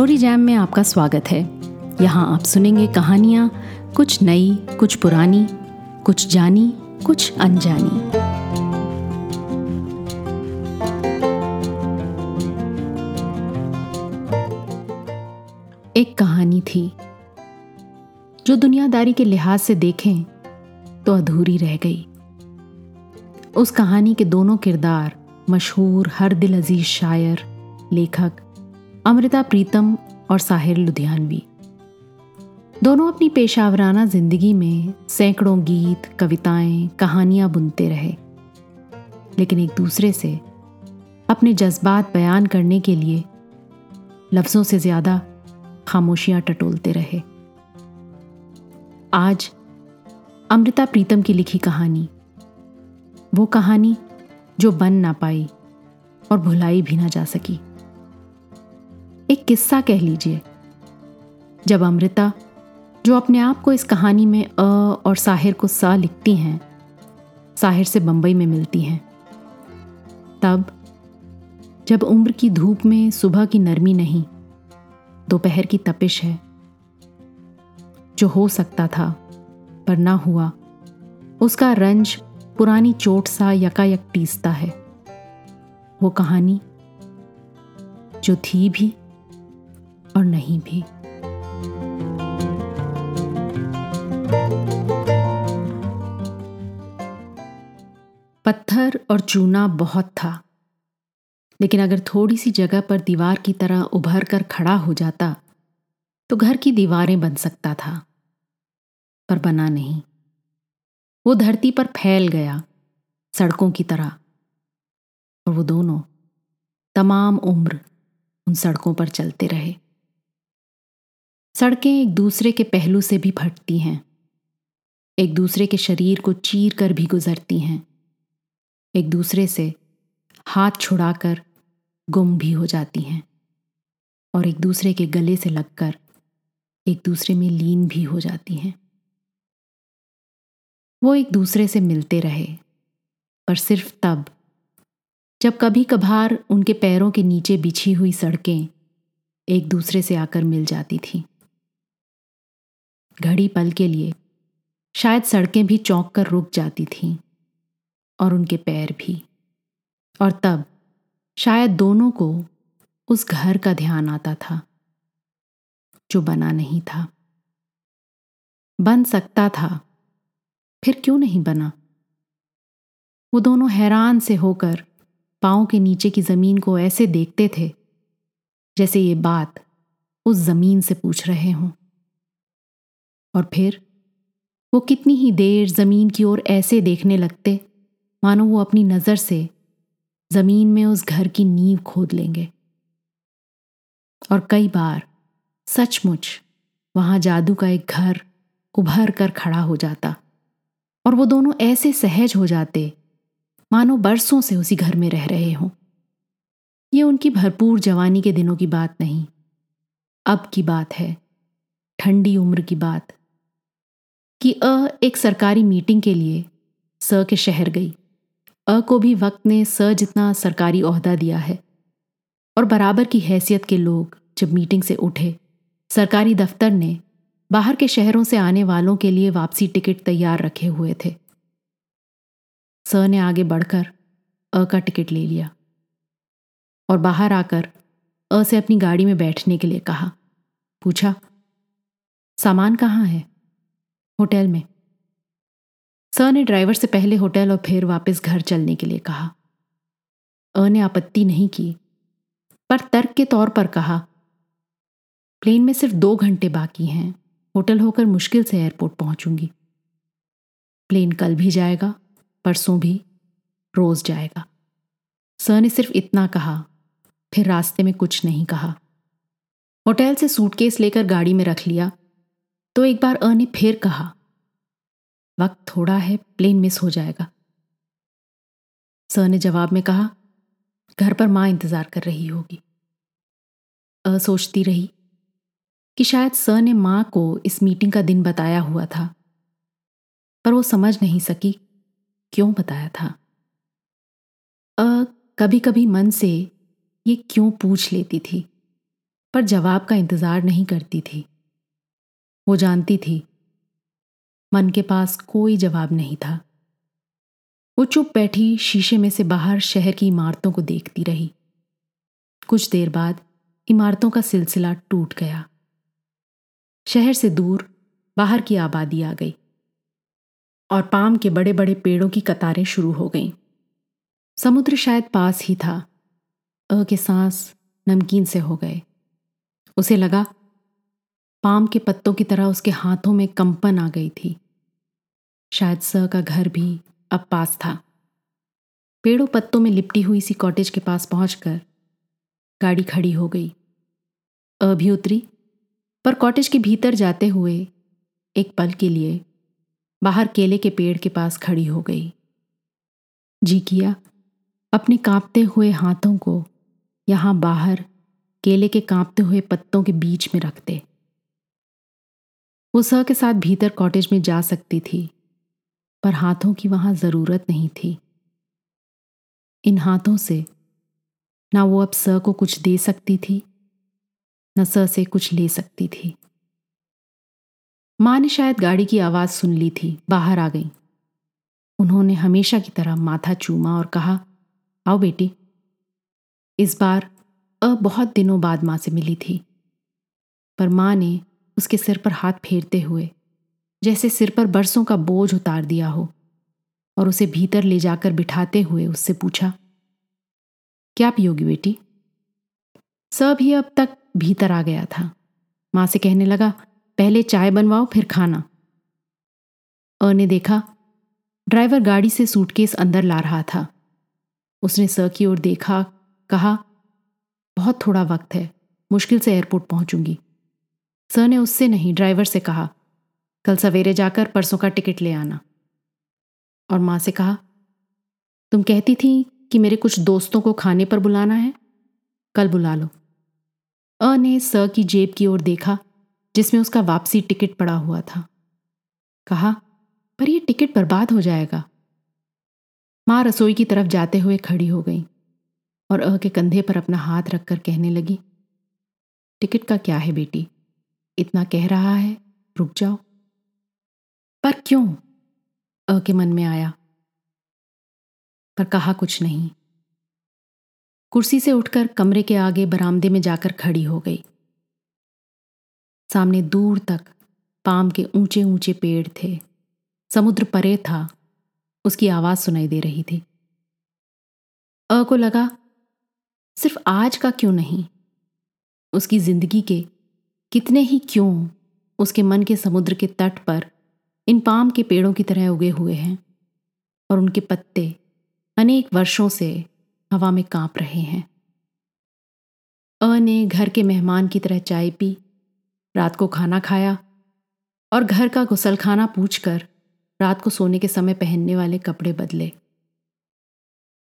Story jam में आपका स्वागत है। यहाँ आप सुनेंगे कहानियाँ, कुछ नई, कुछ पुरानी, कुछ जानी, कुछ अनजानी। एक कहानी थी। जो दुनियादारी के लिहाज से देखें तो अधूरी रह गई। उस कहानी के दोनों किरदार, मशहूर हर दिल अज़ीज़ शायर, लेखक अमृता, प्रीतम और साहिर लुधियानवी। दोनों अपनी पेशावराना ज़िंदगी में सैकड़ों गीत, कविताएँ, कहानियाँ बुनते रहे। लेकिन एक दूसरे से अपने जज्बात बयान करने के लिए लफ्ज़ों से ज़्यादा खामोशियाँ टटोलते रहे। आज अमृता, प्रीतम की लिखी कहानी, वो कहानी जो बन ना पाई और भुलाई भी ना जा सकी। किस्सा कह लीजिए। जब अमृता, जो अपने आप को इस कहानी में अ और साहिर को सा लिखती हैं, साहिर से बंबई में मिलती हैं, तब, जब उम्र की धूप में सुबह की नरमी नहीं, दोपहर की तपिश है, जो हो सकता था, पर ना हुआ, उसका रंज पुरानी चोट सा यकायक टीसता है। वो कहानी, जो थी भी और नहीं भी। पत्थर और चूना बहुत था, लेकिन अगर थोड़ी सी जगह पर दीवार की तरह उभर कर खड़ा हो जाता तो घर की दीवारें बन सकता था, पर बना नहीं। वो धरती पर फैल गया, सड़कों की तरह। और वो दोनों, तमाम उम्र उन सड़कों पर चलते रहे। सड़कें एक दूसरे के पहलू से भी फटती हैं। एक दूसरे के शरीर को चीर कर भी गुजरती हैं। एक दूसरे से हाथ छुड़ाकर गुम भी हो जाती हैं। और एक दूसरे के गले से लगकर एक दूसरे में लीन भी हो जाती हैं। वो एक दूसरे से मिलते रहे, पर सिर्फ़ तब, जब कभी कभार उनके पैरों के नीचे बिछी हुई सड़कें एक दूसरे से आकर मिल जाती थीं। घड़ी पल के लिए। शायद सड़कें भी चौंक कर रुक जाती थीं, और उनके पैर भी। और तब शायद दोनों को उस घर का ध्यान आता था, जो बना नहीं था। बन सकता था, फिर क्यों नहीं बना? वो दोनों हैरान से होकर पाँव के नीचे की ज़मीन को ऐसे देखते थे, जैसे ये बात उस ज़मीन से पूछ रहे हों। और फिर वो कितनी ही देर ज़मीन की ओर ऐसे देखने लगते, मानो वो अपनी नज़र से ज़मीन में उस घर की नींव खोद लेंगे। और कई बार सचमुच वहाँ जादू का एक घर उभर कर खड़ा हो जाता और वो दोनों ऐसे सहज हो जाते, मानो बरसों से उसी घर में रह रहे हों। ये उनकी भरपूर जवानी के दिनों की बात नहीं, अब की बात है, ठंडी उम्र की बात। कि अ एक सरकारी मीटिंग के लिए स के शहर गई। अ को भी वक्त ने स जितना सरकारी अहदा दिया है। और बराबर की हैसियत के लोग जब मीटिंग से उठे, सरकारी दफ्तर ने बाहर के शहरों से आने वालों के लिए वापसी टिकट तैयार रखे हुए थे। स ने आगे बढ़कर अ का टिकट ले लिया और बाहर आकर अ से अपनी गाड़ी में बैठने के लिए कहा, पूछा, सामान कहाँ है? होटल में। सर ने ड्राइवर से पहले होटल और फिर वापस घर चलने के लिए कहा। अ ने आपत्ति नहीं की, पर तर्क के तौर पर कहा। प्लेन में सिर्फ़ दो घंटे बाकी हैं, होटल होकर मुश्किल से एयरपोर्ट पहुंचूँगी। प्लेन कल भी जाएगा, परसों भी, रोज जाएगा। सर ने सिर्फ़ इतना कहा, फिर रास्ते में कुछ नहीं कहा। होटल से सूटकेस लेकर गाड़ी में रख लिया तो एक बार अ ने फिर कहा, वक्त थोड़ा है, प्लेन मिस हो जाएगा। सर ने जवाब में कहा, घर पर माँ इंतज़ार कर रही होगी। अ सोचती रही कि शायद सर ने माँ को इस मीटिंग का दिन बताया हुआ था, पर वो समझ नहीं सकी क्यों बताया था। अ कभी कभी मन से ये क्यों पूछ लेती थी, पर जवाब का इंतज़ार नहीं करती थी। वो जानती थी। मन के पास कोई जवाब नहीं था। वो चुप बैठी शीशे में से बाहर शहर की इमारतों को देखती रही। कुछ देर बाद इमारतों का सिलसिला टूट गया। शहर से दूर बाहर की आबादी आ गई और पाम के बड़े बड़े पेड़ों की कतारें शुरू हो गईं। समुद्र शायद पास ही था। अ के सांस नमकीन से हो गए। उसे लगा पाम के पत्तों की तरह उसके हाथों में कंपन आ गई थी। शायद स का घर भी अब पास था। पेड़ों पत्तों में लिपटी हुई सी कॉटेज के पास पहुंचकर गाड़ी खड़ी हो गई। अ भी उतरी पर कॉटेज के भीतर जाते हुए एक पल के लिए बाहर केले के पेड़ के पास खड़ी हो गई। जी किया, अपने कांपते हुए हाथों को यहाँ बाहर केले के कांपते हुए पत्तों के बीच में रखते वो सह के साथ भीतर कॉटेज में जा सकती थी, पर हाथों की वहाँ ज़रूरत नहीं थी। इन हाथों से ना वो अब स को कुछ दे सकती थी, न स से कुछ ले सकती थी। माँ ने शायद गाड़ी की आवाज़ सुन ली थी, बाहर आ गई। उन्होंने हमेशा की तरह माथा चूमा और कहा, आओ बेटी। इस बार अ बहुत दिनों बाद माँ से मिली थी, पर माँ ने उसके सिर पर हाथ फेरते हुए, जैसे सिर पर बरसों का बोझ उतार दिया हो, और उसे भीतर ले जाकर बिठाते हुए उससे पूछा, क्या पियोगी बेटी? सब ही अब तक भीतर आ गया था। माँ से कहने लगा, पहले चाय बनवाओ, फिर खाना। अ ने देखा, ड्राइवर गाड़ी से सूटकेस अंदर ला रहा था। उसने स की ओर देखा, कहा, बहुत थोड़ा वक्त है, मुश्किल से एयरपोर्ट पहुंचूँगी। स ने उससे नहीं, ड्राइवर से कहा, कल सवेरे जाकर परसों का टिकट ले आना। और माँ से कहा, तुम कहती थी कि मेरे कुछ दोस्तों को खाने पर बुलाना है? कल बुला लो। अ ने स की जेब की ओर देखा, जिसमें उसका वापसी टिकट पड़ा हुआ था। कहा, पर यह टिकट बर्बाद हो जाएगा। माँ रसोई की तरफ़ जाते हुए खड़ी हो गई और अ के कंधे पर अपना हाथ रखकर कहने लगी, टिकट का क्या है बेटी? इतना कह रहा है, रुक जाओ। पर क्यों? अ के मन में आया। पर कहा कुछ नहीं। कुर्सी से उठकर कमरे के आगे बरामदे में जाकर खड़ी हो गई। सामने दूर तक पाम के ऊँचे ऊँचे पेड़ थे। समुद्र परे था। उसकी आवाज़ सुनाई दे रही थी। अ को लगा, सिर्फ़ आज का क्यों नहीं? उसकी ज़िंदगी के कितने ही क्यों उसके मन के समुद्र के तट पर इन पाम के पेड़ों की तरह उगे हुए हैं और उनके पत्ते अनेक वर्षों से हवा में काँप रहे हैं। अ ने घर के मेहमान की तरह चाय पी, रात को खाना खाया और घर का गुसलखाना पूछकर रात को सोने के समय पहनने वाले कपड़े बदले।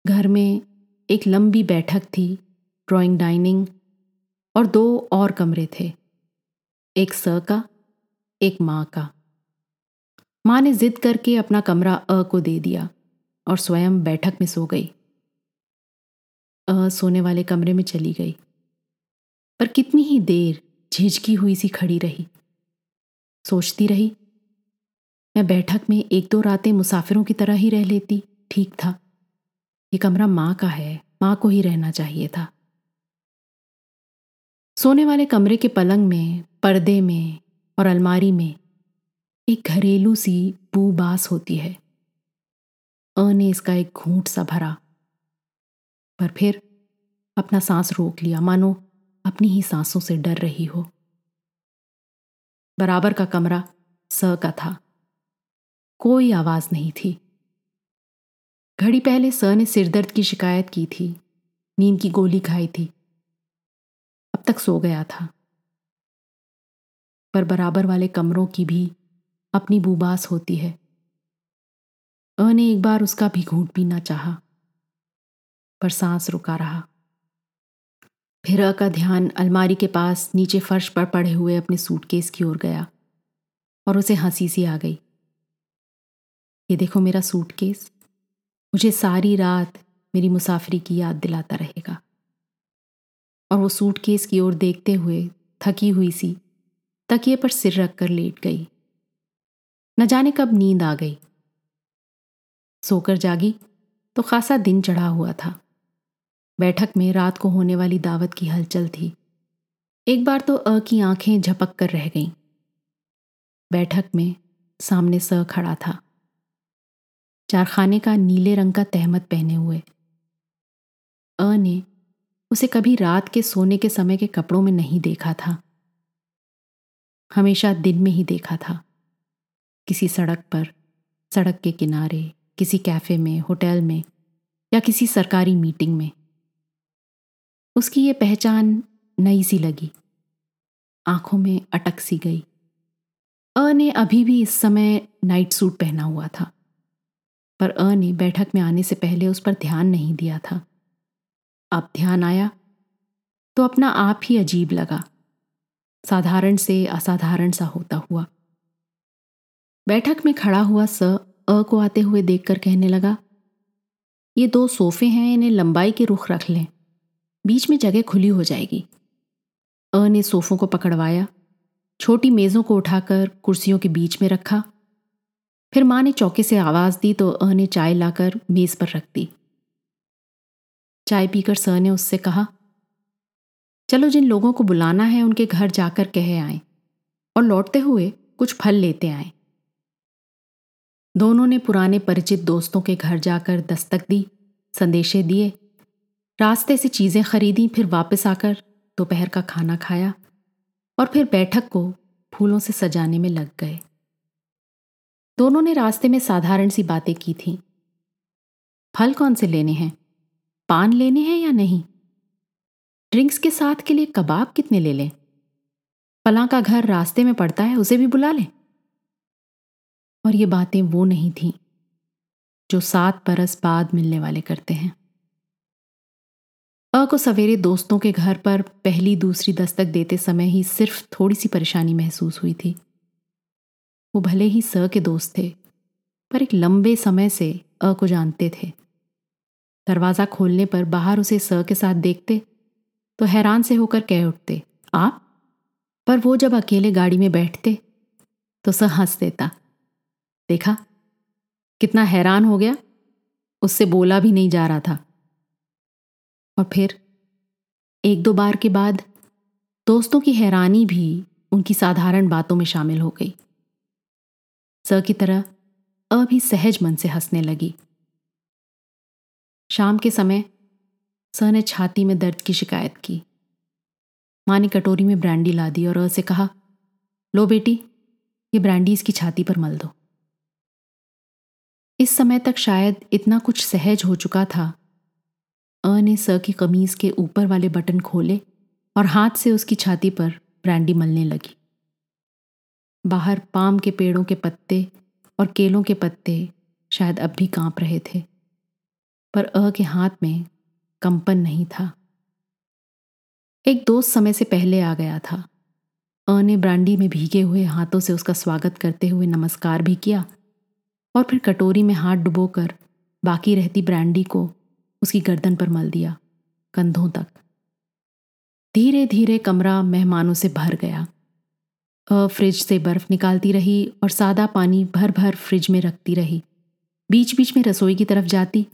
घर में एक लंबी बैठक थी, ड्राइंग डाइनिंग और दो और कमरे थे। एक स का, एक माँ का। माँ ने जिद करके अपना कमरा अ को दे दिया और स्वयं बैठक में सो गई। अ सोने वाले कमरे में चली गई। पर कितनी ही देर झिझकी हुई सी खड़ी रही। सोचती रही, मैं बैठक में एक दो रातें मुसाफिरों की तरह ही रह लेती, ठीक था। ये कमरा माँ का है, माँ को ही रहना चाहिए था। सोने वाले कमरे के पलंग में, पर्दे में और अलमारी में एक घरेलू सी बू बास होती है। अ ने इसका एक घूंट सा भरा, पर फिर अपना सांस रोक लिया। मानो अपनी ही सांसों से डर रही हो। बराबर का कमरा स का था। कोई आवाज़ नहीं थी। घड़ी पहले स ने सिरदर्द की शिकायत की थी। नींद की गोली खाई थी। तक सो गया था। पर बराबर वाले कमरों की भी अपनी बुबास होती है। अ ने एक बार उसका भी घूट पीना चाहा, पर सांस रुका रहा। फिर अ का ध्यान अलमारी के पास नीचे फर्श पर पड़े हुए अपने सूटकेस की ओर गया और उसे हँसी सी आ गई। ये देखो मेरा सूटकेस, मुझे सारी रात मेरी मुसाफरी की याद दिलाता रहेगा। और वो सूटकेस की ओर देखते हुए थकी हुई सी तकिए पर सिर रखकर लेट गई। न जाने कब नींद आ गई। सोकर जागी तो खासा दिन चढ़ा हुआ था। बैठक में रात को होने वाली दावत की हलचल थी। एक बार तो अ की आँखें झपक कर रह गईं। बैठक में सामने स खड़ा था। चारखाने का नीले रंग का तहमत पहने हुए। अ ने उसे कभी रात के सोने के समय के कपड़ों में नहीं देखा था। हमेशा दिन में ही देखा था। किसी सड़क पर, सड़क के किनारे, किसी कैफ़े में, होटल में या किसी सरकारी मीटिंग में। उसकी ये पहचान नई सी लगी। आँखों में अटक सी गई। अ ने अभी भी इस समय नाइट सूट पहना हुआ था। पर अ ने बैठक में आने से पहले उस पर ध्यान नहीं दिया था। अब ध्यान आया तो अपना आप ही अजीब लगा। साधारण से असाधारण सा होता हुआ। बैठक में खड़ा हुआ स अ को आते हुए देखकर कहने लगा, ये दो सोफे हैं, इन्हें लंबाई के रुख रख लें। बीच में जगह खुली हो जाएगी। अ ने सोफों को पकड़वाया, छोटी मेज़ों को उठाकर कुर्सियों के बीच में रखा। फिर माँ ने चौके से आवाज़ दी तो अ ने चाय लाकर मेज़ पर रख दी। चाय पीकर स ने उससे कहा, चलो जिन लोगों को बुलाना है, उनके घर जाकर कहे आए और लौटते हुए कुछ फल लेते आए। दोनों ने पुराने परिचित दोस्तों के घर जाकर दस्तक दी, संदेशे दिए, रास्ते से चीज़ें खरीदी, फिर वापस आकर दोपहर का खाना खाया और फिर बैठक को फूलों से सजाने में लग गए। दोनों ने रास्ते में साधारण सी बातें की थीं। फल कौन से लेने हैं? पान लेने हैं या नहीं? ड्रिंक्स के साथ के लिए कबाब कितने ले लें? फला का घर रास्ते में पड़ता है, उसे भी बुला लें। और ये बातें वो नहीं थीं, जो सात बरस बाद मिलने वाले करते हैं। अ को सवेरे दोस्तों के घर पर पहली दूसरी दस्तक देते समय ही सिर्फ़ थोड़ी सी परेशानी महसूस हुई थी। वो भले ही स के दोस्त थे, पर एक लंबे समय से अ को जानते थे। दरवाज़ा खोलने पर बाहर उसे स के साथ देखते तो हैरान से होकर कह उठते, आप? पर वो जब अकेले गाड़ी में बैठते तो स हंस देता, देखा, कितना हैरान हो गया, उससे बोला भी नहीं जा रहा था। और फिर, एक दो बार के बाद, दोस्तों की हैरानी भी उनकी साधारण बातों में शामिल हो गई। स की तरह अ भी सहज मन से हंसने लगी। शाम के समय स ने छाती में दर्द की शिकायत की। माँ ने कटोरी में ब्रांडी ला दी और अ से कहा, लो बेटी, ये ब्रांडी इसकी छाती पर मल दो। इस समय तक शायद इतना कुछ सहज हो चुका था। अ ने स की कमीज के ऊपर वाले बटन खोले और हाथ से उसकी छाती पर ब्रांडी मलने लगी। बाहर पाम के पेड़ों के पत्ते और केलों के पत्ते शायद अब भी काँप रहे थे। पर अ के हाथ में कंपन नहीं था। एक दोस्त समय से पहले आ गया था। अ ने ब्रांडी में भीगे हुए हाथों से उसका स्वागत करते हुए नमस्कार भी किया और फिर कटोरी में हाथ डुबोकर बाकी रहती ब्रांडी को उसकी गर्दन पर मल दिया, कंधों तक। धीरे धीरे कमरा मेहमानों से भर गया। अ फ्रिज से बर्फ़ निकालती रही और सादा पानी भर भर फ्रिज में रखती रही। बीच बीच में रसोई की तरफ़ जाती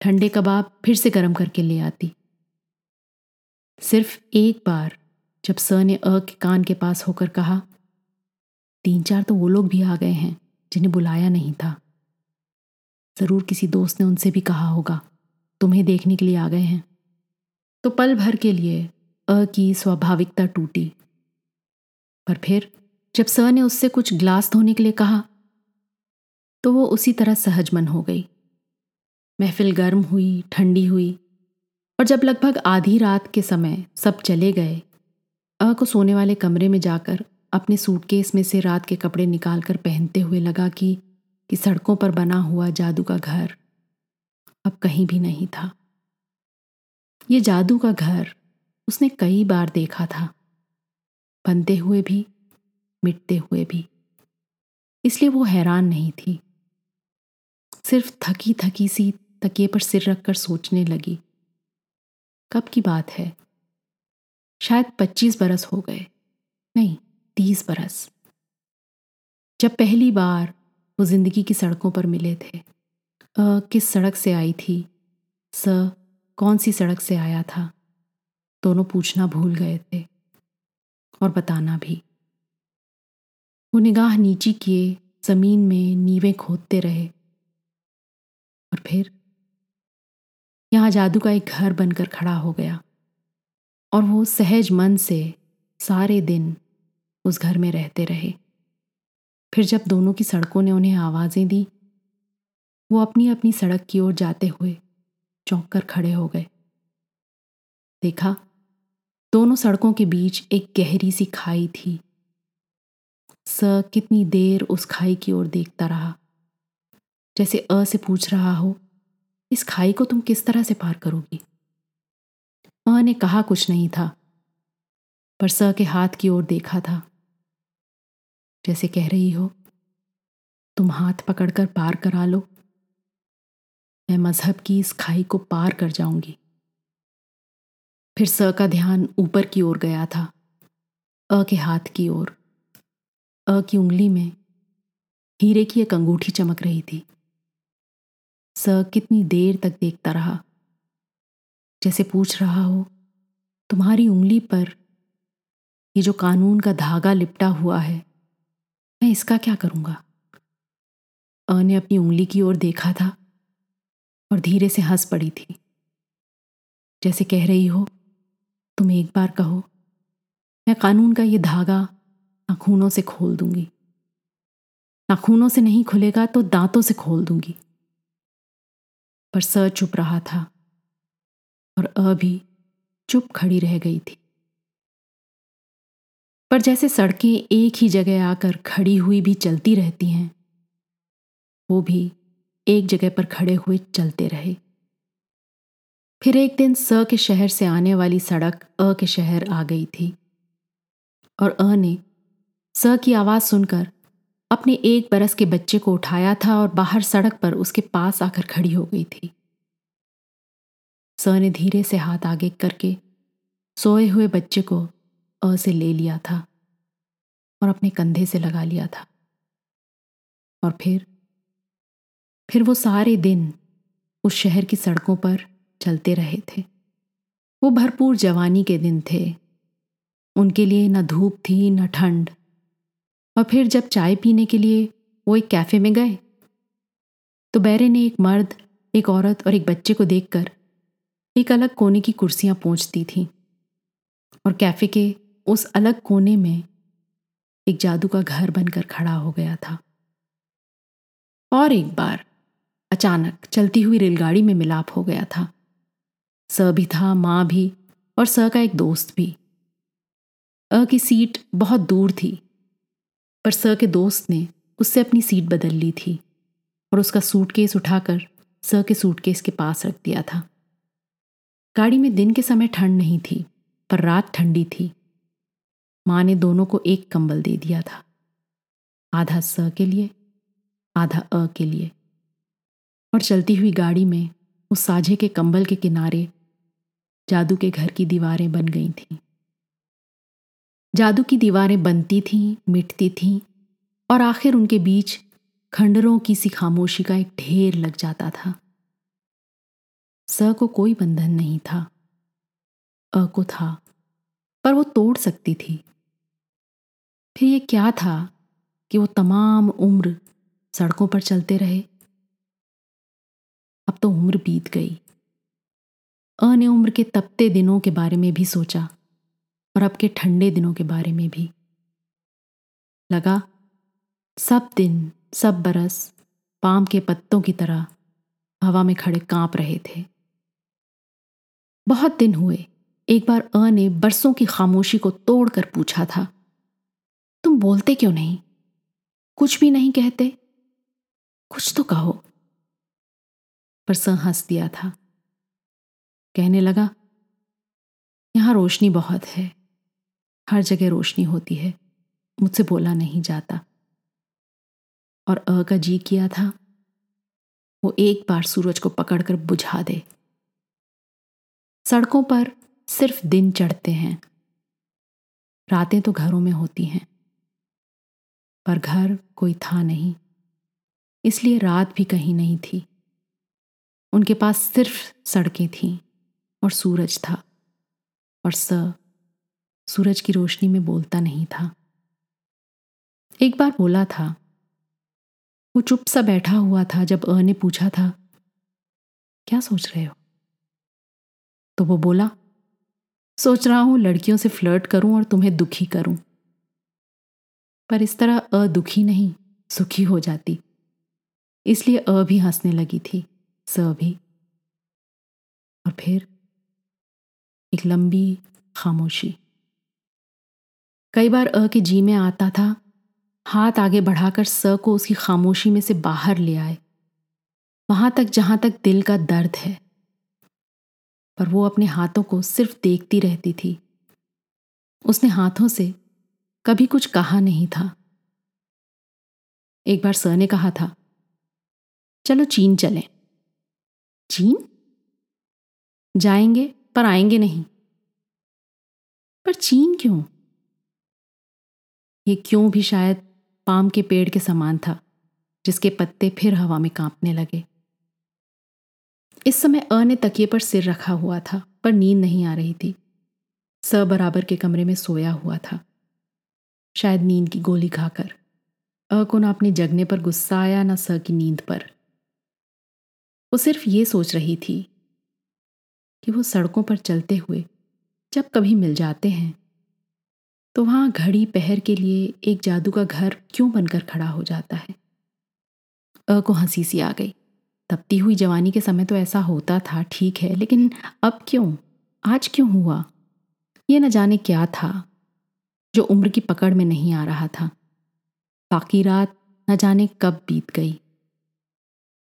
ठंडे कबाब फिर से गर्म करके ले आती। सिर्फ़ एक बार जब स ने अ के कान के पास होकर कहा, तीन चार तो वो लोग भी आ गए हैं जिन्हें बुलाया नहीं था। ज़रूर किसी दोस्त ने उनसे भी कहा होगा, तुम्हें देखने के लिए आ गए हैं। तो पल भर के लिए अ की स्वाभाविकता टूटी। पर फिर जब स ने उससे कुछ ग्लास धोने के लिए कहा तो वो उसी तरह सहज मन हो गई। महफिल गर्म हुई, ठंडी हुई और जब लगभग आधी रात के समय सब चले गए, अ को सोने वाले कमरे में जाकर अपने सूटकेस में से रात के कपड़े निकालकर पहनते हुए लगा कि कि सड़कों पर बना हुआ जादू का घर अब कहीं भी नहीं था। ये जादू का घर उसने कई बार देखा था। बनते हुए भी, मिटते हुए भी। इसलिए वो हैरान नहीं थी। सिर्फ़ थकी थकी सी तकिए पर सिर रखकर सोचने लगी। कब की बात है? शायद पच्चीस बरस हो गए। नहीं, तीस बरस। जब पहली बार वो ज़िंदगी की सड़कों पर मिले थे। अ, किस सड़क से आई थी? स, कौन सी सड़क से आया था? दोनों पूछना भूल गए थे। और बताना भी। वो निगाह नीची किए, ज़मीन में नीवे खोदते रहे। और फिर? यहाँ जादू का एक घर बनकर खड़ा हो गया। और वो सहज मन से सारे दिन उस घर में रहते रहे। फिर जब दोनों की सड़कों ने उन्हें आवाज़ें दी, वो अपनी अपनी सड़क की ओर जाते हुए चौंक कर खड़े हो गए। देखा, दोनों सड़कों के बीच एक गहरी सी खाई थी। स कितनी देर उस खाई की ओर देखता रहा, जैसे अ से पूछ रहा हो इस खाई को तुम किस तरह से पार करोगी? अ ने कहा, कुछ नहीं था, पर स के हाथ की ओर देखा था। जैसे कह रही हो, तुम हाथ पकड़कर पार करा लो। मैं मज़हब की इस खाई को पार कर जाऊँगी। फिर स का ध्यान ऊपर की ओर गया था, अ के हाथ की ओर। अ की उंगली में हीरे की एक अंगूठी चमक रही थी। स कितनी देर तक देखता रहा। जैसे पूछ रहा हो, तुम्हारी उंगली पर ये जो कानून का धागा लिपटा हुआ है, मैं इसका क्या करूँगा? अ ने अपनी उंगली की ओर देखा था और धीरे से हंस पड़ी थी। जैसे कह रही हो, तुम एक बार कहो, मैं कानून का ये धागा नाखूनों से खोल दूँगी। नाखूनों से नहीं खुलेगा तो दांतों से खोल दूँगी। पर स चुप रहा था और अ भी चुप खड़ी रह गई थी। पर जैसे सड़कें एक ही जगह आकर खड़ी हुई भी चलती रहती हैं, वो भी एक जगह पर खड़े हुए चलते रहे। फिर एक दिन स के शहर से आने वाली सड़क अ के शहर आ गई थी और अ ने स की आवाज़ सुनकर अपने एक बरस के बच्चे को उठाया था और बाहर सड़क पर उसके पास आकर खड़ी हो गई थी। स ने धीरे से हाथ आगे करके सोए हुए बच्चे को अ से ले लिया था और अपने कंधे से लगा लिया था। और फिर फिर वो सारे दिन उस शहर की सड़कों पर चलते रहे थे। वो भरपूर जवानी के दिन थे। उनके लिए न धूप थी, न ठंड और फिर जब चाय पीने के लिए वो एक कैफ़े में गए तो बैरे ने एक मर्द, एक औरत और एक बच्चे को देखकर एक अलग कोने की कुर्सियाँ पहुँचती थीं और कैफ़े के उस अलग कोने में एक जादू का घर बनकर खड़ा हो गया था। और एक बार अचानक चलती हुई रेलगाड़ी में मिलाप हो गया था। स भी था, माँ भी और स का एक दोस्त भी। अ की सीट बहुत दूर थी पर स के दोस्त ने उससे अपनी सीट बदल ली थी और उसका सूटकेस उठाकर स के सूटकेस के पास रख दिया था। गाड़ी में दिन के समय ठंड नहीं थी, पर रात ठंडी थी। माँ ने दोनों को एक कंबल दे दिया था। आधा स के लिए, आधा अ के लिए। और चलती हुई गाड़ी में उस साझे के कंबल के किनारे जादू के घर की दीवारें बन गई थीं। जादू की दीवारें बनती थीं, मिटती थीं, और आखिर उनके बीच खंडरों की सी खामोशी का एक ढेर लग जाता था। स को कोई बंधन नहीं था। अ को था, पर वो तोड़ सकती थी। फिर ये क्या था कि वो तमाम उम्र सड़कों पर चलते रहे? अब तो उम्र बीत गई। अ ने उम्र के तपते दिनों के बारे में भी सोचा। और अब के ठंडे दिनों के बारे में भी। लगा, सब दिन, सब बरस, पाम के पत्तों की तरह हवा में खड़े काँप रहे थे। बहुत दिन हुए, एक बार अ ने बरसों की खामोशी को तोड़कर पूछा था, तुम बोलते क्यों नहीं? कुछ भी नहीं कहते? कुछ तो कहो। पर स हंस दिया था। कहने लगा, यहाँ रोशनी बहुत है। हर जगह रोशनी होती है। मुझसे बोला नहीं जाता। और अ का जी किया था, वो एक बार सूरज को पकड़कर बुझा दे। सड़कों पर सिर्फ़ दिन चढ़ते हैं। रातें तो घरों में होती हैं। पर घर कोई था नहीं। इसलिए रात भी कहीं नहीं थी। उनके पास सिर्फ़ सड़कें थीं और सूरज था और स सूरज की रोशनी में बोलता नहीं था। एक बार बोला था। वो चुप सा बैठा हुआ था जब अ ने पूछा था, क्या सोच रहे हो? तो वो बोला, सोच रहा हूँ लड़कियों से फ्लर्ट करूँ और तुम्हें दुखी करूँ। पर इस तरह अ दुखी नहीं, सुखी हो जाती। इसलिए अ भी हंसने लगी थी, स भी। और फिर एक लंबी खामोशी। कई बार अ के जी में आता था। हाथ आगे बढ़ाकर स को उसकी खामोशी में से बाहर ले आए। वहाँ तक जहाँ तक दिल का दर्द है। पर वो अपने हाथों को सिर्फ़ देखती रहती थी। उसने हाथों से कभी कुछ कहा नहीं था। एक बार सर ने कहा था, चलो चीन चलें। चीन? जाएँगे पर आएँगे नहीं। पर चीन क्यों? ये क्यों भी शायद पाम के पेड़ के समान था, जिसके पत्ते फिर हवा में कांपने लगे। इस समय अ ने तकिए पर सिर रखा हुआ था, पर नींद नहीं आ रही थी। स बराबर के कमरे में सोया हुआ था। शायद नींद की गोली खाकर। अ को ना अपने जगने पर गुस्सा आया, ना स की नींद पर। वो सिर्फ़ ये सोच रही थी कि वो सड़कों पर चलते हुए जब कभी मिल जाते हैं तो वहाँ घड़ी पहर के लिए एक जादू का घर क्यों बनकर खड़ा हो जाता है? अ, को हँसी सी आ गई। तपती हुई जवानी के समय तो ऐसा होता था, ठीक है, लेकिन अब क्यों? आज क्यों हुआ? ये न जाने क्या था, जो उम्र की पकड़ में नहीं आ रहा था। बाकी रात न जाने कब बीत गई।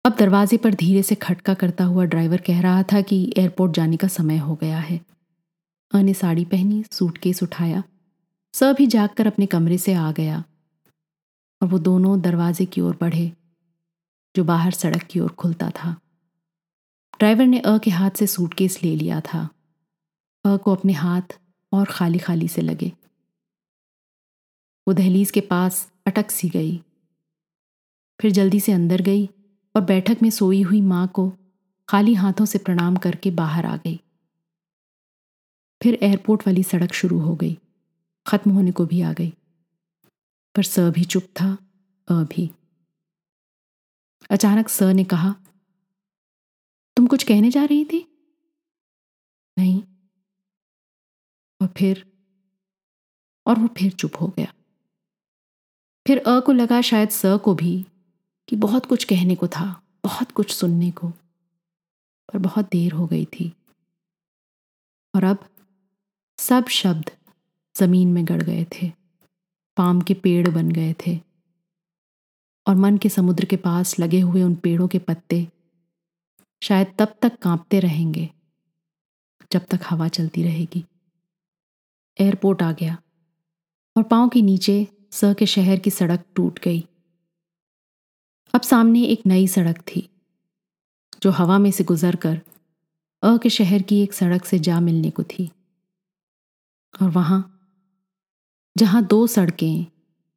अब दरवाजे पर धीरे से खटका करता हुआ ड्राइवर कह रहा था कि एयरपोर्ट जाने का समय हो गया है। अने साड़ी पहनी, सूटकेस उठाया। सब ही जागकर अपने कमरे से आ गया और वो दोनों दरवाजे की ओर बढ़े, जो बाहर सड़क की ओर खुलता था। ड्राइवर ने अ के हाथ से सूटकेस ले लिया था। अ को अपने हाथ और खाली खाली से लगे। वो दहलीज के पास अटक सी गई। फिर जल्दी से अंदर गई और बैठक में सोई हुई माँ को खाली हाथों से प्रणाम करके बाहर आ गई। फिर एयरपोर्ट वाली सड़क शुरू हो गई। खत्म होने को भी आ गई। पर स भी चुप था, अ भी। अचानक स ने कहा, तुम कुछ कहने जा रही थी? नहीं। और फिर, और वो फिर चुप हो गया। फिर अ को लगा शायद स को भी कि बहुत कुछ कहने को था, बहुत कुछ सुनने को, पर बहुत देर हो गई थी। और अब सब शब्द ज़मीन में गड़ गए थे, पाम के पेड़ बन गए थे और मन के समुद्र के पास लगे हुए उन पेड़ों के पत्ते शायद तब तक कांपते रहेंगे, जब तक हवा चलती रहेगी। एयरपोर्ट आ गया और पाँव के नीचे स के शहर की सड़क टूट गई। अब सामने एक नई सड़क थी, जो हवा में से गुजरकर अ के शहर की एक सड़क से जा मिलने को थी और वहाँ जहाँ दो सड़कें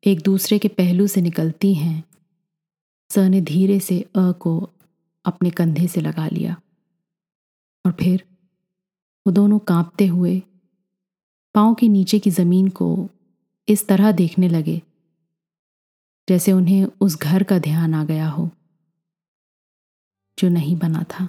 एक दूसरे के पहलू से निकलती हैं स ने धीरे से अ को अपने कंधे से लगा लिया। और फिर वो दोनों कांपते हुए पाँव के नीचे की ज़मीन को इस तरह देखने लगे, जैसे उन्हें उस घर का ध्यान आ गया हो, जो नहीं बना था।